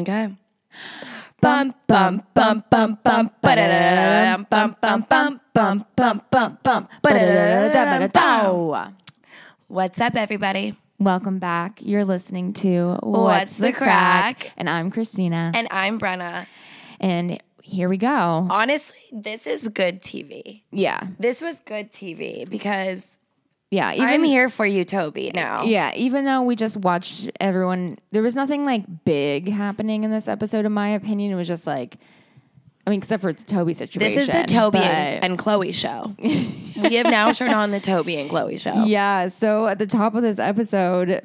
Okay. Bum bum bum bum bum bum bum bum bum bum bum bum ba-da-da-da-da-da-da. What's up, everybody? Welcome back. You're listening to What's the Crack? And I'm Christina. And I'm Brenna. And here we go. Honestly, this is good TV. Yeah. This was good TV because Yeah. Even I'm here for you, Toby. Now, Yeah, even though we just watched everyone, there was nothing like big happening in this episode, in my opinion. It was just like, I mean, except for the Toby situation. this is the Toby but- and, and Chloe show. we have now turned on the Toby and Chloe show. Yeah. So at the top of this episode,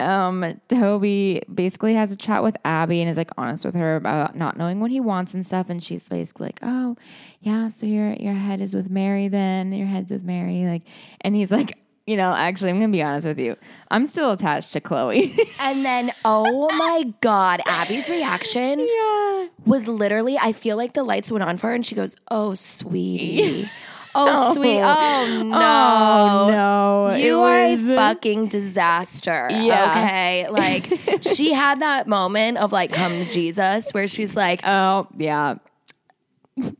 um, Toby basically has a chat with Abby and is like honest with her about not knowing what he wants and stuff. And she's basically like, "Oh, yeah, so your your head is with Mary, then your head's with Mary." Like, and he's like, "You know, actually, I'm gonna be honest with you. I'm still attached to Chloe." And then, oh my God, Abby's reaction yeah. was literally, I feel like the lights went on for her and she goes, Oh, sweetie. Oh, sweet. Oh, no. Oh no! You It are was- a fucking disaster. Yeah. Okay. Like, she had that moment of like, come to Jesus, where she's like, Oh yeah,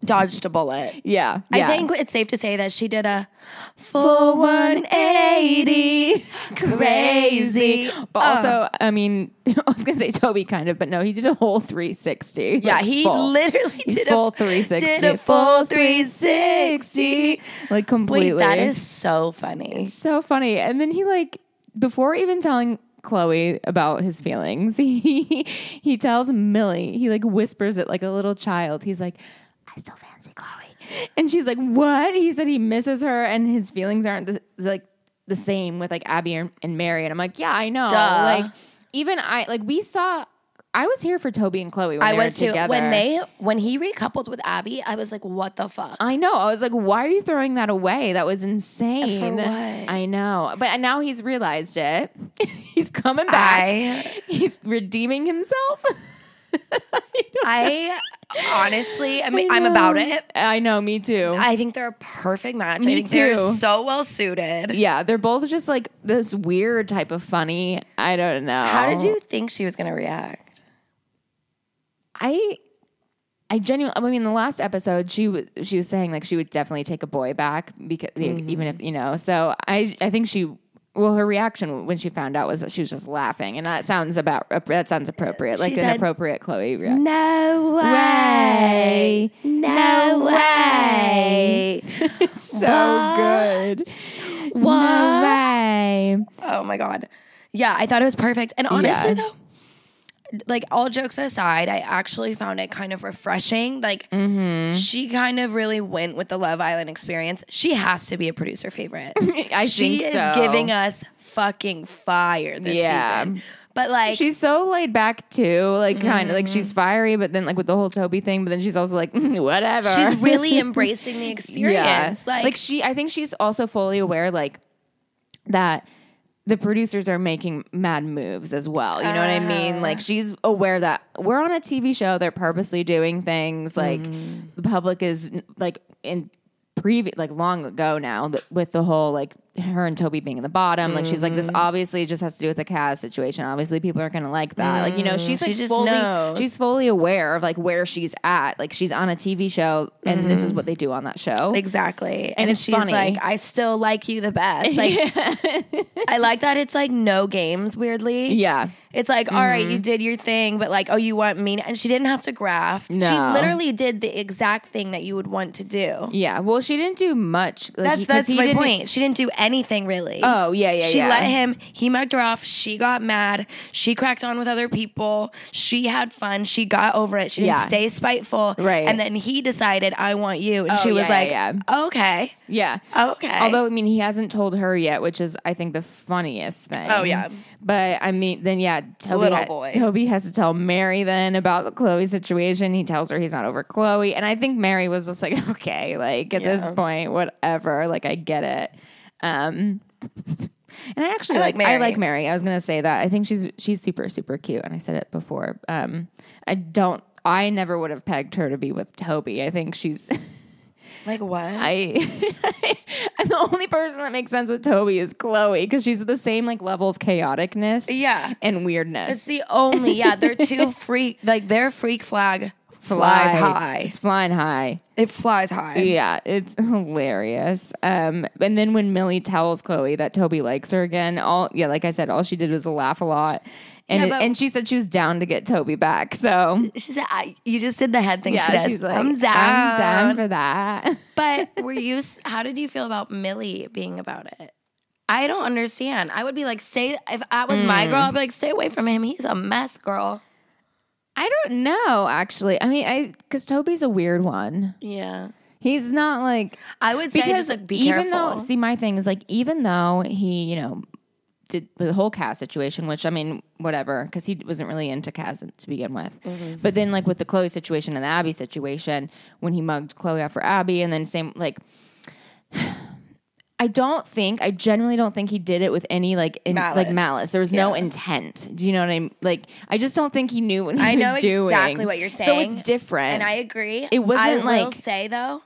dodged a bullet. yeah. I think it's safe to say that she did a full 180. Crazy. But uh. also, I mean, I was gonna say Toby kind of, but no, he did a whole 360. Yeah, like, he full. literally did a full a 360. Did a full 360. like Wait, completely. that is so funny. so funny. And then he like before even telling Chloe about his feelings, he he tells Millie. He like whispers it like a little child. He's like, "I still fancy Chloe," and she's like, "What?" He said he misses her, and his feelings aren't the, like the same with like Abby and, and Mary. And I'm like, "Yeah, I know." Duh. Like even I like we saw. I was here for Toby and Chloe when I they was were too. together. When they when he recoupled with Abby, I was like, what the fuck? I know. I was like, why are you throwing that away? That was insane. For what? I know. But now he's realized it. he's coming back. I he's redeeming himself. I honestly, I mean, I I'm about it. I know, me too. I think they're a perfect match. Me I think they're too. so well suited. yeah, they're both just like this weird type of funny. I don't know. How did you think she was going to react? I I genuinely, I mean, the last episode, she was she was saying like she would definitely take a boy back because mm-hmm. even if you know. So I I think she well her reaction when she found out was that she was just laughing, and that sounds about that sounds appropriate, like said, an appropriate Chloe reaction. No way. No way. so good. What? No way. Oh my god. Yeah, I thought it was perfect. And honestly Yeah. though, like all jokes aside, I actually found it kind of refreshing. Like Mm-hmm. she kind of really went with the Love Island experience. She has to be a producer favorite. I she think is giving us fucking fire this Yeah. season. But like She's so laid back too, like kind of like Mm-hmm. she's fiery, but then like with the whole Toby thing, but then she's also like whatever. she's really embracing the experience. Yeah. Like, Like, she, I think she's also fully aware, like that the producers are making mad moves as well. You know what I mean? Like she's aware that we're on a TV show. They're purposely doing things. Like Mm-hmm. the public is like in previous, like long ago now, th- with the whole like her and Toby being in the bottom. Like she's like, Mm-hmm. this obviously just has to do with the cast situation. Obviously, people aren't going to like that. Like you know, she's Mm, She like just fully, knows. she's fully aware of like where she's at. Like she's on a TV show, and this is what they do on that show. Exactly. And, it's she's funny. like, I still like you the best. Like I like that it's like no games, weirdly. yeah. It's like, all right, you did your thing, but like, oh, you want me to, and she didn't have to graft. She No. literally did the exact thing that you would want to do. Yeah, well, she didn't do much. Like, That's he- 'cause that's he my didn't- point. She didn't do anything really. Oh yeah, yeah, she yeah. let him. He mugged her off. She got mad. She cracked on with other people. She had fun. She got over it. She didn't Yeah. stay spiteful. Right. And then he decided, "I want you," and Oh, she was yeah, like, yeah, "Okay, Yeah. okay." Although I mean, he hasn't told her yet, which is I think the funniest thing. Oh, yeah. But I mean, then yeah, Toby Little ha- boy. Toby has to tell Mary then about the Chloe situation. He tells her he's not over Chloe, and I think Mary was just like, okay, like at this point, whatever. Like I get it. Um, and I actually I like, like I like Mary. I was gonna say that. I think she's she's super super cute, and I said it before. Um, I don't. I never would have pegged her to be with Toby. I think she's. Like what? I and the only person that makes sense with Toby is Chloe because she's at the same like level of chaoticness, Yeah. and weirdness. it's the only. Yeah, they're two freak. Like their freak flag flies high. It's flying high. It flies high. Yeah, it's hilarious. Um, and then when Millie tells Chloe that Toby likes her again, all yeah, like I said, all she did was laugh a lot. And, Yeah, it- and she said she was down to get Toby back. So She said, I, "You just did the head thing." yeah, she does. she's like, "I'm down." I'm down for that. But were you? How did you feel about Millie being about it? I don't understand. I would be like, say if I was my Mm. girl, I'd be like, stay away from him. He's a mess, girl. I don't know, actually. I mean, I because Toby's a weird one. Yeah, He's not like I would say just like be even careful. though see my thing is like even though he you know did the whole Kaz situation which i mean whatever because he wasn't really into Kaz to begin with Mm-hmm. but then like with the chloe situation and the abby situation when he mugged chloe for abby and then same like I don't think I genuinely don't think he did it with any like in, like Malice. malice. There was no intent. Do you know what I mean? Like I just don't think he knew what he I know was doing. exactly what you're saying. So it's different. and I agree. It wasn't I will say though,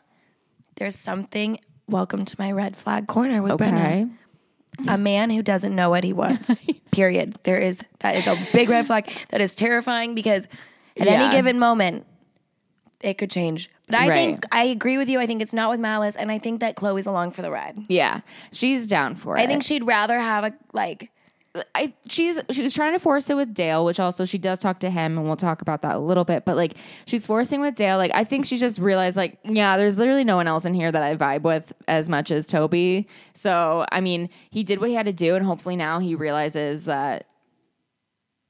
there's something. Welcome to my red flag corner with okay. Brenna. A man who doesn't know what he wants. period. There is that is a big red flag. That is terrifying because at Yeah. any given moment, it could change. But I Right. think I agree with you. I think it's not with malice, and I think that Chloe's along for the ride. Yeah, she's down for it. I think she'd rather have a like. I she's she was trying to force it with Dale, which also she does talk to him, and we'll talk about that a little bit. But like she's forcing with Dale. Like I think she just realized like yeah, there's literally no one else in here that I vibe with as much as Toby. So I mean, he did what he had to do, and hopefully now he realizes that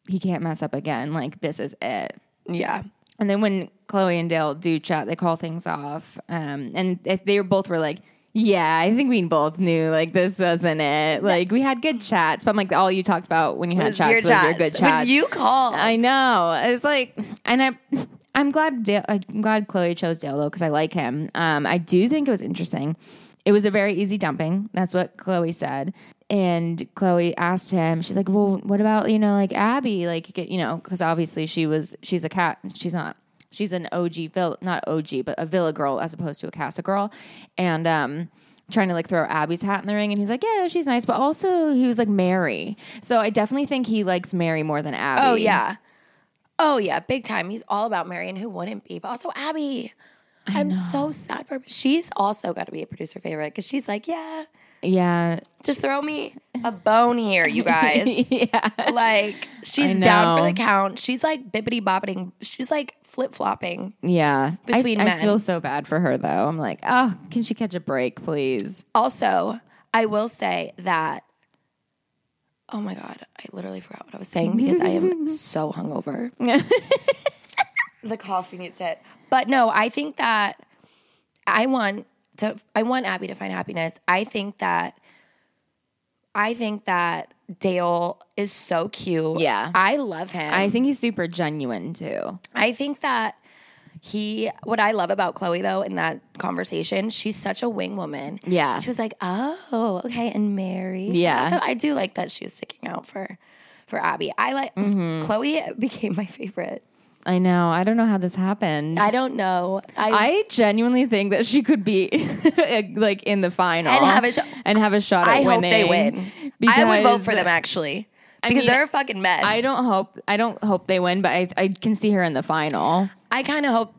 he can't mess up again. Like this is it. Yeah, And then when Chloe and Dale do chat, they call things off. Um, and they both were like, yeah, I think we both knew like this wasn't it. Like we had good chats, but I'm like all you talked about when you had was chats your was your good chats. which you called. I know. It was like, and I, I'm glad Dale, I'm glad Chloe chose Dale though because I like him. Um, I do think it was interesting. It was a very easy dumping. That's what Chloe said. And Chloe asked him, she's like, well, what about, you know, like Abby? Like, get- you know, because obviously she was, she's a cat. She's not, she's an OG, Vill, not OG, but a Villa girl as opposed to a Casa girl. And, um, trying to like throw Abby's hat in the ring. And he's like, yeah, she's nice. But also he was like Mary. So I definitely think he likes Mary more than Abby. Oh yeah. Oh yeah, big time. He's all about Mary, and who wouldn't be? But also Abby. I'm so sad for her. She's also got to be a producer favorite because she's like, yeah, Yeah. just throw me a bone here, you guys. yeah. like she's down for the count. She's like bippity bopping. She's like flip flopping. Yeah. Between I, I feel so bad for her though. I'm like, oh, can she catch a break, please? Also, I will say that. Oh my god, I literally forgot what I was saying because I am so hungover. the coffee needs to hit. But no, I think that I want to I want Abby to find happiness. I think that I think that Dale is so cute. Yeah. I love him. I think he's super genuine too. I think that he what I love about Chloe though in that conversation, she's such a wing woman. Yeah. She was like, "Oh, okay," and Mary. Yeah. So I do like that she was sticking out for for Abby. I like Mm-hmm. Chloe became my favorite. I know. I don't know how this happened. I don't know. I, I genuinely think that she could be like in the final And have a sh- and have a shot I at hope winning. they win. I would vote for them actually. Because mean, they're a fucking mess. I don't hope I don't hope they win, but I I can see her in the final. I kind of hope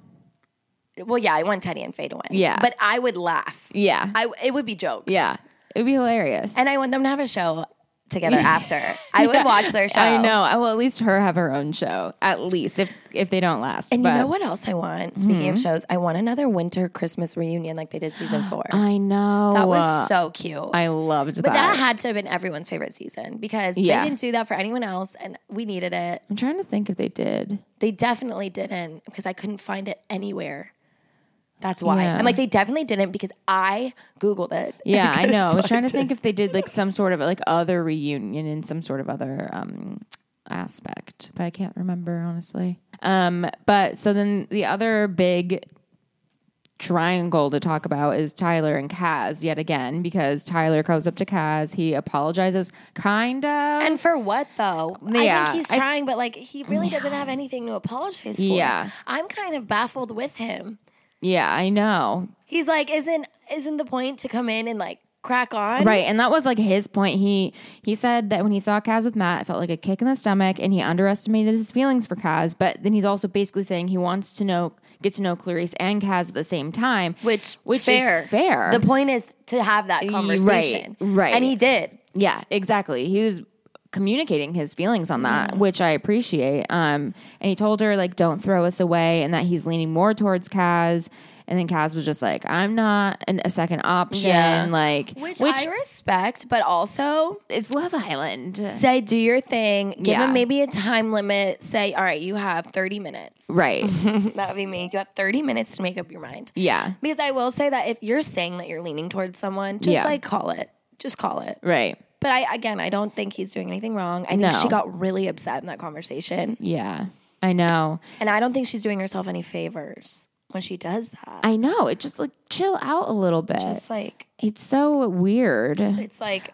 well, yeah, I want Teddy and Faye to win. Yeah. But I would laugh. Yeah. I it would be jokes. yeah. It would be hilarious. And I want them to have a show together after. I would watch their show. I know. I will at least her have her own show. At least if if they don't last. And but Mm-hmm. you know what else I want? Speaking of shows, I want another winter Christmas reunion like they did season four. I know. that was so cute. I loved that. but that. that had to have been everyone's favorite season because Yeah. they didn't do that for anyone else and we needed it. I'm trying to think if they did. They definitely didn't because I couldn't find it anywhere. That's why. Yeah. I'm like, they definitely didn't because I Googled it. Yeah, I know. I was trying to think if they did like some sort of like other reunion in some sort of other um aspect, but I can't remember honestly. Um, but so then the other big triangle to talk about is Tyler and Kaz yet again because Tyler goes up to Kaz, he apologizes kind of. And for what though? I Yeah, think he's I- trying, but like he really doesn't have anything to apologize for. Yeah. I'm kind of baffled with him. Yeah, I know. He's like, isn't isn't the point to come in and like crack on? Right, and that was like his point. He he said that when he saw Kaz with Matt, it felt like a kick in the stomach, and he underestimated his feelings for Kaz. But then he's also basically saying he wants to know, get to know Clarice and Kaz at the same time, Which which fair. is fair. The point is to have that conversation. right. And he did. Yeah, exactly. He was communicating his feelings on that, Mm. which I appreciate. Um, and he told her like, "Don't throw us away," and that he's leaning more towards Kaz. And then Kaz was just like, "I'm not an, a second option." Yeah. Like, Which, I respect, but also it's Love Island, say do your thing. Give Yeah. him maybe a time limit. Say, all right, you have 30 minutes. right? that would be me. You have 30 minutes to make up your mind. yeah, Because I will say that if you're saying that you're leaning towards someone, just Yeah. like call it. Just call it. right. But I again, I don't think he's doing anything wrong. I think No. she got really upset in that conversation. Yeah, I know. And I don't think she's doing herself any favors when she does that. I know. It just like chill out a little bit. It's like it's so weird. it's like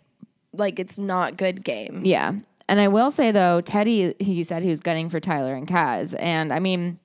like it's not good game. Yeah. And I will say though, Teddy, he said he was gunning for Tyler and Kaz. And I mean,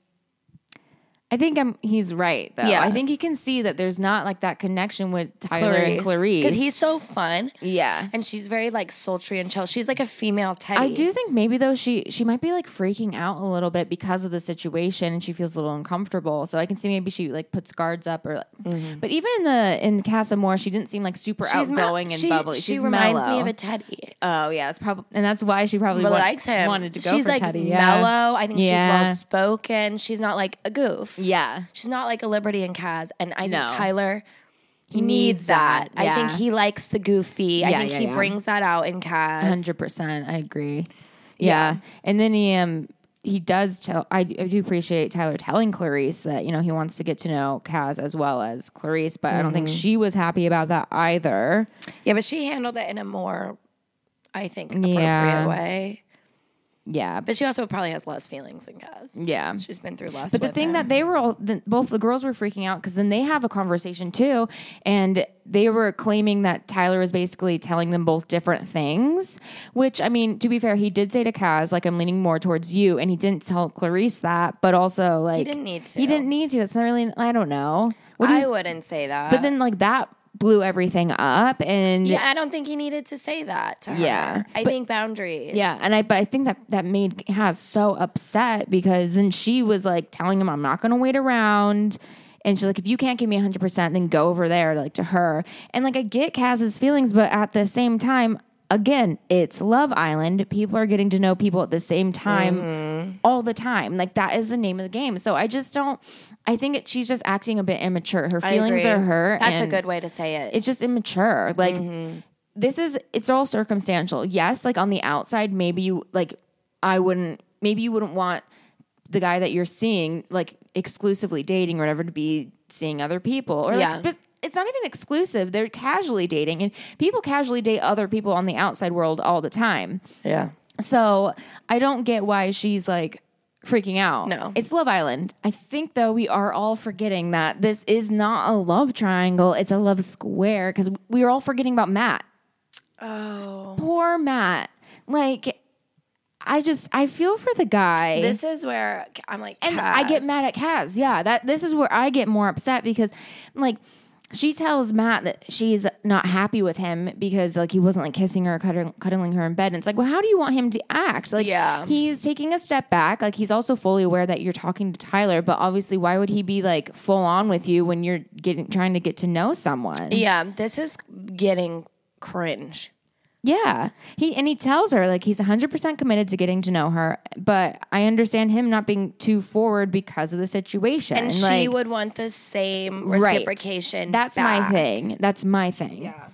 I think I'm, he's right though. Yeah. I think he can see that there's not like that connection with Tyler and Clarice. Because he's so fun. yeah. And she's very like sultry and chill. She's like a female Teddy. I do think maybe though she she might be like freaking out a little bit because of the situation and she feels a little uncomfortable. So I can see maybe she like puts guards up or but even in the in Casa Amor, she didn't seem like super Mm-hmm. She's outgoing and she, bubbly. She She's reminds mellow. me of a Teddy. Oh yeah, it's probably and that's why she probably But want- likes him. wanted to go she's for like Teddy. Yeah. mellow. I think Yeah. she's well spoken. She's not like a goof. Yeah. She's not like a Liberty and Kaz. And I No. think Tyler he needs that. that. I think he likes the goofy. I think yeah, he yeah. brings that out in Kaz. Hundred percent, I agree. Yeah. and then he um he does tell. I, I do appreciate Tyler telling Clarice that you know he wants to get to know Kaz as well as Clarice, but I don't Mm-hmm. think she was happy about that either. Yeah, but she handled it in a more, I think, appropriate Yeah. way. Yeah, but she also probably has less feelings than Kaz. Yeah. She's been through less. But the thing him. that they were all, the, both the girls were freaking out because then they have a conversation too, and they were claiming that Tyler was basically telling them both different things. Which I mean, to be fair, he did say to Kaz, like, "I'm leaning more towards you," and he didn't tell Clarice that. But also, like, he didn't need to. He didn't need to. That's not really. I don't know. What do I you, wouldn't say that. but then, like, that blew everything up, and yeah, I don't think he needed to say that to her. Yeah, I but- think boundaries. Yeah, and I but I think that that made has so upset because then she was like telling him, "I'm not going to wait around." And she's like, if you can't give me 100%, then go over there, like to her. And like, I get Kaz's feelings, but at the same time, again, it's Love Island. People are getting to know people at the same time Mm-hmm. All the time. Like, that is the name of the game. So I just don't, I think it, she's just acting a bit immature. Her feelings are hurt. That's a good way to say it. it's just immature. Like Mm-hmm. this is it's all circumstantial. Yes, like on the outside, maybe you like I wouldn't maybe you wouldn't want the guy that you're seeing like exclusively dating or whatever to be seeing other people or Yeah. like but it's not even exclusive. They're casually dating and people casually date other people on the outside world all the time. yeah. So I don't get why she's like freaking out. No. It's Love Island. I think though we are all forgetting that this is not a love triangle, it's a love square because we are all forgetting about Matt. Oh. Poor Matt. Like I just I feel for the guy. This is where I'm like, and I get mad at Kaz. Yeah, that this is where I get more upset because like she tells Matt that she's not happy with him because like he wasn't like kissing her, cuddling, cuddling her in bed. And it's like, well, how do you want him to act? Like, Yeah. he's taking a step back. Like he's also fully aware that you're talking to Tyler, but obviously, why would he be like full on with you when you're getting trying to get to know someone? Yeah, this is getting cringe. Yeah. He and he tells her like he's 100% committed to getting to know her, but I understand him not being too forward because of the situation. And she like, would want the same Right. reciprocation. That's my thing. That's my thing. Yeah.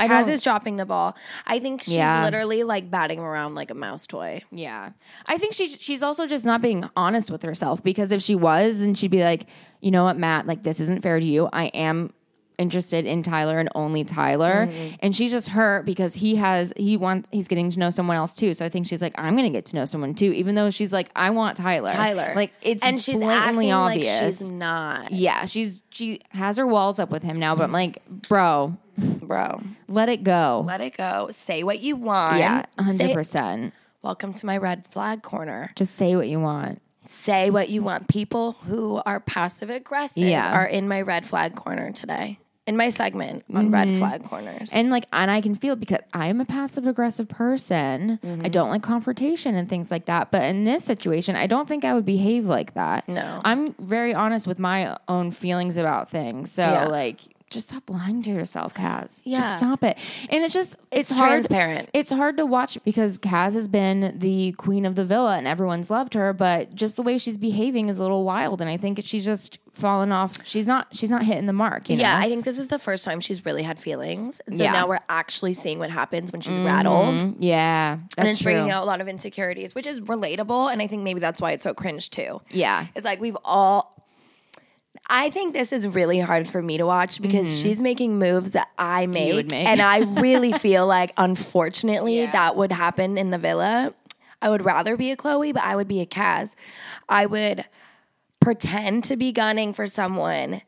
I Kaz is dropping the ball. I think she's Yeah. literally like batting him around like a mouse toy. Yeah. I think she's she's also just not being honest with herself because if she was, then she'd be like, you know what, Matt, like this isn't fair to you. I am interested in Tyler and only Tyler. Mm-hmm. And she's just hurt because he has he wants he's getting to know someone else too. So I think she's like, I'm gonna get to know someone too, even though she's like, I want Tyler. Tyler. Like it's and she's blatantly acting obvious. like she's not. yeah, she's she has her walls up with him now, but I'm like, bro, Bro, let it go. let it go. Say what you want. yeah, hundred percent. Welcome to my red flag corner. Just say what you want. say what you want. People who are passive aggressive Yeah. are in my red flag corner today. In my segment on red flag corners. And like, and I can feel it because I am a passive aggressive person. Mm-hmm. I don't like confrontation and things like that. But in this situation, I don't think I would behave like that. No. I'm very honest with my own feelings about things. So Yeah. like, just stop lying to yourself, Kaz. Yeah. Just stop it. And it's just it's, It's hard. transparent. It's hard to watch because Kaz has been the queen of the villa and everyone's loved her, but just the way she's behaving is a little wild. And I think she's just fallen off. She's not. She's not hitting the mark. You know? yeah, I think this is the first time she's really had feelings. And so Yeah. now we're actually seeing what happens when she's mm-hmm. rattled. yeah. And it's true. bringing out a lot of insecurities, which is relatable. And I think maybe that's why it's so cringe too. Yeah. It's like we've all. I think this is really hard for me to watch because she's making moves that I make, Mm-hmm. make. and I really feel like, unfortunately, Yeah. that would happen in the villa. I would rather be a Chloe, but I would be a Kaz. I would pretend to be gunning for someone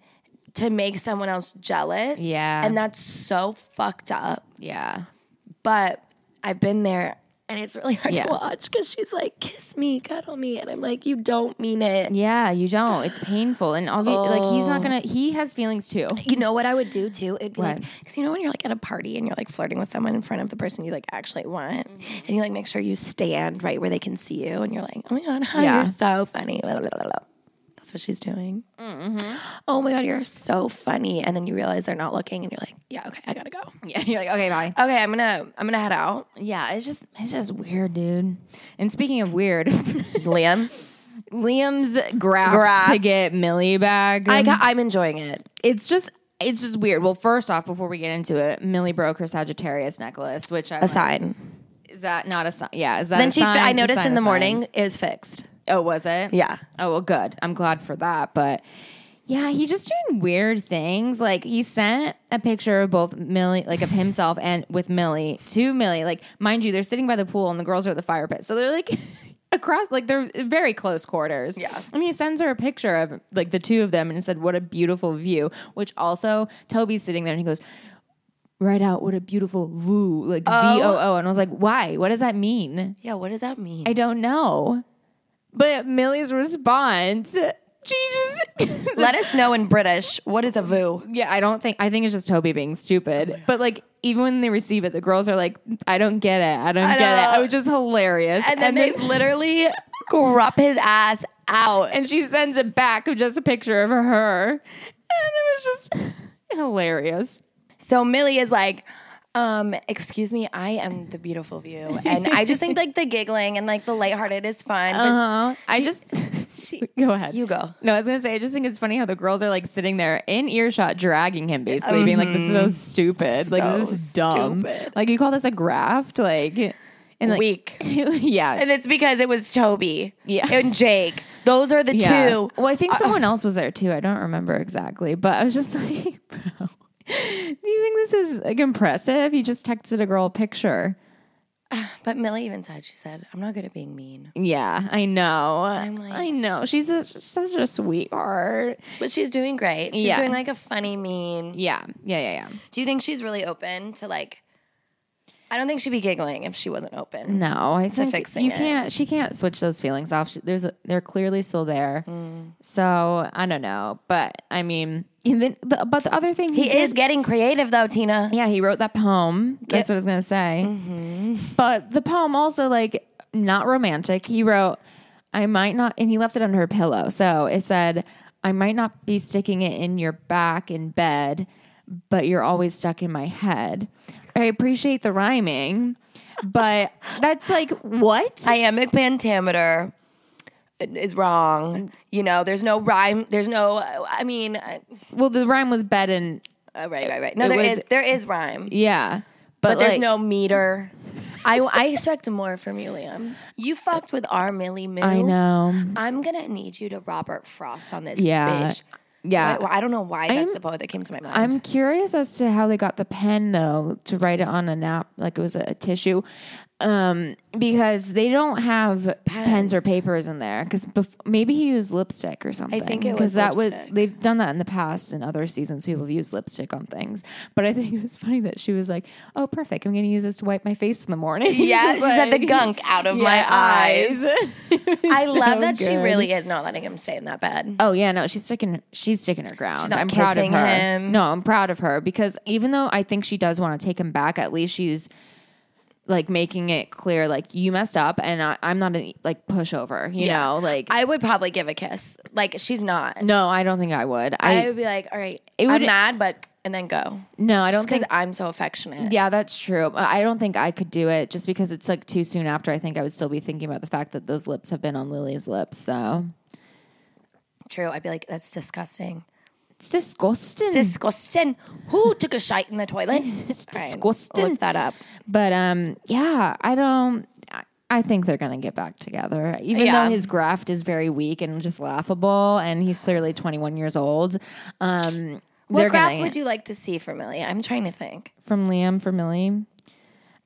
to make someone else jealous. Yeah. and that's so fucked up. Yeah. But I've been there. And it's really hard Yeah. to watch because she's like, kiss me, cuddle me. And I'm like, you don't mean it. Yeah, you don't. It's painful, and obvi- like he's not gonna. He has feelings too. You know what I would do too? It'd be like, What? because you know when you're like at a party and you're like flirting with someone in front of the person you like actually want, Mm-hmm. and you like make sure you stand right where they can see you, and you're like, oh my god, hi, Yeah. you're so funny. Blah, blah, blah, blah. That's what she's doing. Mm-hmm. Oh my god, you're so funny, and then you realize they're not looking, and you're like, yeah, okay, I gotta go. Yeah, you're like, okay, bye. Okay, I'm gonna I'm gonna head out. Yeah, it's just it's just weird, dude. And speaking of weird, Liam, Liam's graft, Graft. to get Millie back. I got, I'm enjoying it. it's just it's just weird. Well, first off, before we get into it, Millie broke her Sagittarius necklace, which I A sign. is that not a sign? Yeah, is that Then a she, sign? I noticed in the morning signs? it was fixed. Oh, was it? Yeah. Oh well, good. I'm glad for that. But yeah, he's just doing weird things. Like he sent a picture of both Millie, like of himself and with Millie to Millie. Like mind you, they're sitting by the pool and the girls are at the fire pit, so they're like. Across, like they're very close quarters. Yeah. And he sends her a picture of like the two of them and said, What a beautiful view. Which also, Toby's sitting there and he goes, Write out what a beautiful voo, like V O O. Oh. And I was like, Why? What does that mean? Yeah. What does that mean? I don't know. But Millie's response, she just Let us know in British. What is a voo? Yeah, I don't think I think it's just Toby being stupid. Oh but like even when they receive it, the girls are like, I don't get it. I don't I get know. it. Which just hilarious. And then they literally grup his ass out. and she sends it back of just a picture of her. And it was just hilarious. So Millie is like, um, excuse me, I am the beautiful view. And I just think like the giggling and like the lighthearted is fun. Uh-huh. I just she, go ahead. you go. No, I was gonna say I just think it's funny how the girls are like sitting there in earshot, dragging him, basically being like, "This is so stupid. like this is dumb. stupid. Like you call this a graft? Like and like Weak. yeah, And it's because it was Toby Yeah. and Jake. Those are the yeah. two. Well, I think someone else was there too. I don't remember exactly, but I was just like, bro, do you think this is like impressive? You just texted a girl a picture. But Millie even said, she said, I'm not good at being mean. Yeah, I know. like- I know. She's a, such a sweetheart. But she's doing great. She's Yeah. doing like a funny mean. Yeah, yeah, yeah, yeah. Do you think she's really open to like I don't think she'd be giggling if she wasn't open. No, I think fixing you it. can't. She can't switch those feelings off. She, there's a, they're clearly still there. Mm. So I don't know, but I mean, even the, but the other thing He did- is getting creative though, Tina. Yeah, he wrote that poem. That's what I was gonna say. Mm-hmm. But the poem also like not romantic. He wrote, "I might not," and he left it under her pillow. So it said, "I might not be sticking it in your back in bed, but you're always stuck in my head." I appreciate the rhyming, but that's like what? Iambic pentameter is wrong. You know, there's no rhyme. There's no. I mean, uh, well, the rhyme was bed and uh, right, right, right. No, It there was- is there is rhyme, yeah, but, there's like- no meter. I I expect more from you, Liam. You fucked with our Millie Moo. I know. I'm gonna need you to Robert Frost on this Yeah. bitch. Yeah. Well, I don't know why that's I'm- the poet that came to my mind. I'm curious as to how they got the pen though to write it on a nap like it was a, a tissue, um, because they don't have pens. or papers in there. Because bef- maybe he used lipstick or something. I think it was that lipstick. was they've done that in the past in other seasons. People have used lipstick on things, but I think it was funny that she was like, "Oh, perfect! I'm going to use this to wipe my face in the morning." yeah, she Just said the gunk out of my eyes. I love so that she really is not letting him stay in that bed. Oh yeah, no, she's sticking. She's sticking her ground. not I'm proud of her. him. No, I'm proud of her because even though I think she does want to take him back, at least she's like making it clear, like you messed up, and I, I'm not a like pushover. You know, like I would probably give a kiss. Like she's not. no, I don't think I would. I, I, would be like, all right, It I'm would- mad, but and then go. no, I don't Because. I'm so affectionate. Yeah, that's true. I don't think I could do it just because it's like too soon after. I think I would still be thinking about the fact that those lips have been on Lillie's lips. So True. I'd be like, that's disgusting. it's disgusting. Disgusting. Who took a shite in the toilet? it's right, disgusting. Look that up. But um, yeah, I don't. I- I think they're gonna get back together, even Yeah. though his graft is very weak and just laughable, and he's clearly 21 years old. Um, What gonna- would you like to see from Millie? I'm trying to think. from Liam for Millie?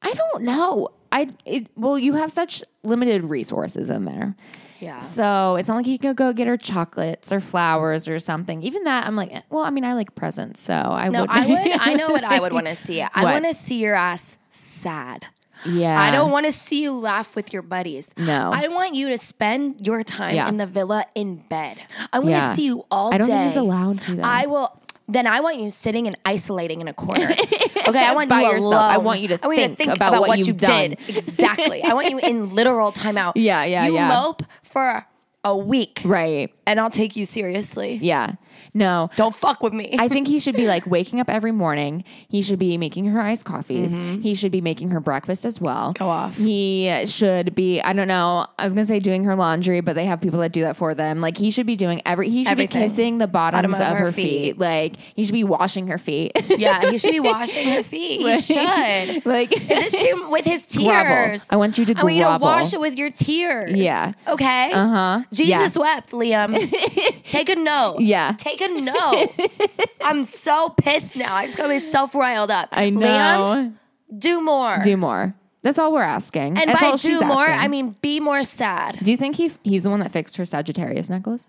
I don't know. I it, well, you have such limited resources in there. Yeah. So it's not like he can go get her chocolates or flowers or something. Even that, I'm like, eh, well, I mean, I like presents, so I No, would. I would. I know what I would want to see. I want to see your ass sad. yeah, I don't want to see you laugh with your buddies. No. I want you to spend your time Yeah. in the villa in bed. I want Yeah. to see you all I don't day. think he's allowed to. Though. I will. Then I want you sitting and isolating in a corner. Okay, I want By you yourself. alone. I want you to I want you to think think about about, what what, you did. Exactly. I want you in literal timeout. Yeah, yeah, you yeah. mope for a week, right. and I'll take you seriously. Yeah. No. Don't fuck with me. I think he should be like waking up every morning. He should be making her iced coffees. He should be making her breakfast as well. Mm-hmm. Go off. He should be, I don't know, I was going to say doing her laundry, but they have people that do that for them. Like he should be doing every, he should Everything. be kissing the bottoms Bottom of, her feet. feet. Like he should be washing her feet. yeah, he should be washing her feet. He should. like, Is this too with his Grovel. tears? I want you to I want you to grovel. wash it with your tears. Yeah. Okay. uh huh. Jesus wept, Liam. Take a note. Yeah. Take a note. I'm so pissed now. I just got myself riled up. I know. Liam, do more. do more. That's all we're asking. and That's by all do more, asking. I mean be more sad. Do you think he he's the one that fixed her Sagittarius necklace?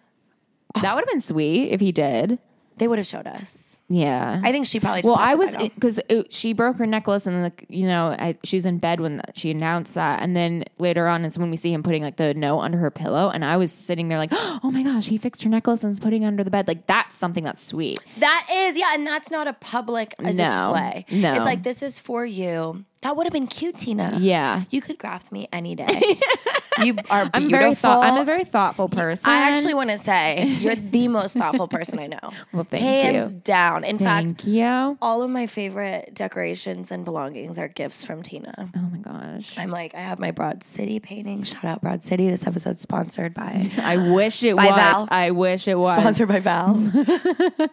That would have been sweet if he did. They would have showed us. Yeah. I think she probably. Well, I was because she broke her necklace and like you know I, she was in bed when she announced that, and then later on is when we see him putting like the note under her pillow, and I was sitting there like, oh my gosh, he fixed her necklace and is putting it under the bed. Like that's something that's sweet. That is, yeah, and that's not a public a No. display. No. It's like this is for you. That would have been cute, Tina. Yeah. You could graft me any day. you are beautiful. I'm very thought. I'm a very thoughtful person. I actually want to say you're the most thoughtful person I know. Well, thank you. Hands you. down. In fact, you. all of my favorite decorations and belongings are gifts from Tina. Oh my gosh. I'm like, I have my Broad City painting. Shout out Broad City. This episode's sponsored by I wish it By was. Val. I wish it was. sponsored by Val.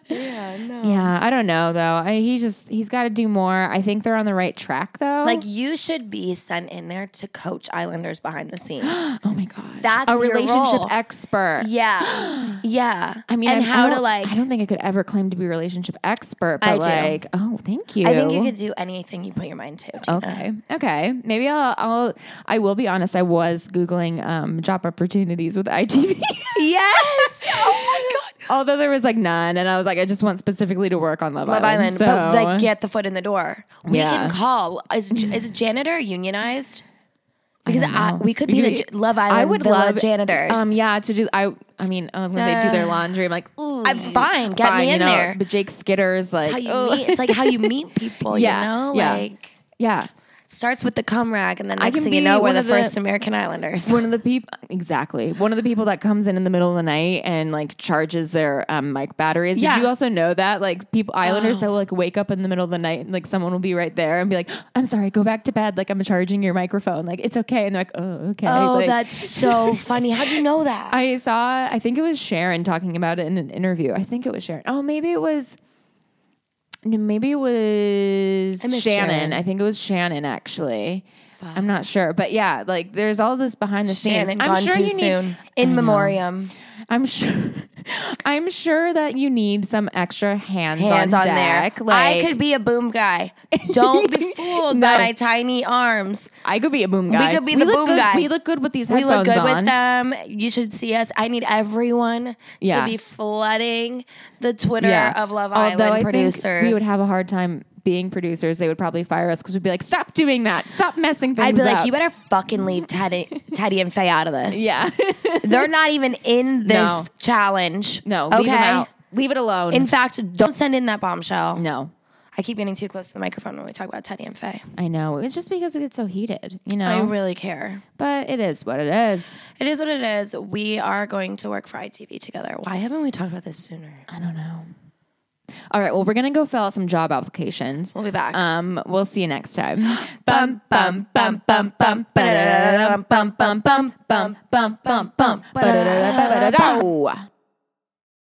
yeah, no. Yeah, I don't know though. I, he just he's got to do more. I think they're on the right track though. Like you should be sent in there to coach Islanders behind the scenes. oh my gosh, That's a relationship role. expert. yeah, yeah. I mean, and I, how I to like. I don't think I could ever claim to be a relationship expert, but I do. like, oh, thank you. I think you could do anything you put your mind to. Tina. Okay. Okay. Maybe I'll. I'll. I will be honest. I was googling um, job opportunities with ITV. Yes. oh my god. Although there was like none, and I was like, I just want specifically to work on Love, Love Island, So, but like get the foot in the door. We Yeah. can call. Is is janitor unionized? Because don't I we could be the You- J- Love Island I would love janitors. Um, yeah, to do. I. I mean, I was gonna say do their Uh, laundry. I'm like, ooh, I'm fine. Get fine, me you in know, there. But Jake Skitter's like, It's how you oh. meet. It's like how you meet people. Yeah, You know, yeah. like yeah. Starts with the cum rag, and then I next can thing you know, we're the, the- first American Islanders. One of the people, exactly. One of the people that comes in in the middle of the night and like charges their um, mic batteries. Yeah. Did you also know that like people Islanders that will like wake up in the middle of the night and like someone will be right there and be like, "I'm sorry, go back to bed. Like I'm charging your microphone. Like it's okay." And they're like, "Oh, okay." oh, Like, that's so funny. How'd you know that? I saw. I think it was Sharon talking about it in an interview. I think it was Sharon. Oh, maybe it was. Maybe it was Shannon. Sharon. I think it was Shannon actually. I'm not sure, but yeah, like there's all this behind the scenes. Shannon I'm gone sure too you soon. need. In memoriam. I'm sure. I'm sure that you need some extra hands, Hands on, on there. Like, I could be a boom guy. Don't be fooled No. by my tiny arms. I could be a boom guy. We could be the boom good- guy. We look good with these We headphones look good on. with them. You should see us. I need everyone Yeah. to be flooding the Twitter Yeah. of Love Although Island I think producers. we would have a hard time being producers. They would probably fire us because we'd be like, "Stop doing that! Stop messing things I'd be like, you better fucking leave Teddy, Teddy and Faye out of this. yeah, They're not even in this No. challenge. no, okay? leave. Leave it alone. In fact, don't send in that bombshell. no, I keep getting too close to the microphone when we talk about Teddy and Faye. I know. It's just because we get so heated, you know. I really care. but it is what it is. It is what it is. We are going to work for ITV together. Why haven't we talked about this sooner? I don't know. All right. Well, we're gonna go fill out some job applications. We'll be back. Um, we'll see you next time. Bum bum bum bum bum ba-da-da-da-da-dum, bum bum bum bum bum bum bum ba-da-da-da-da-da-da.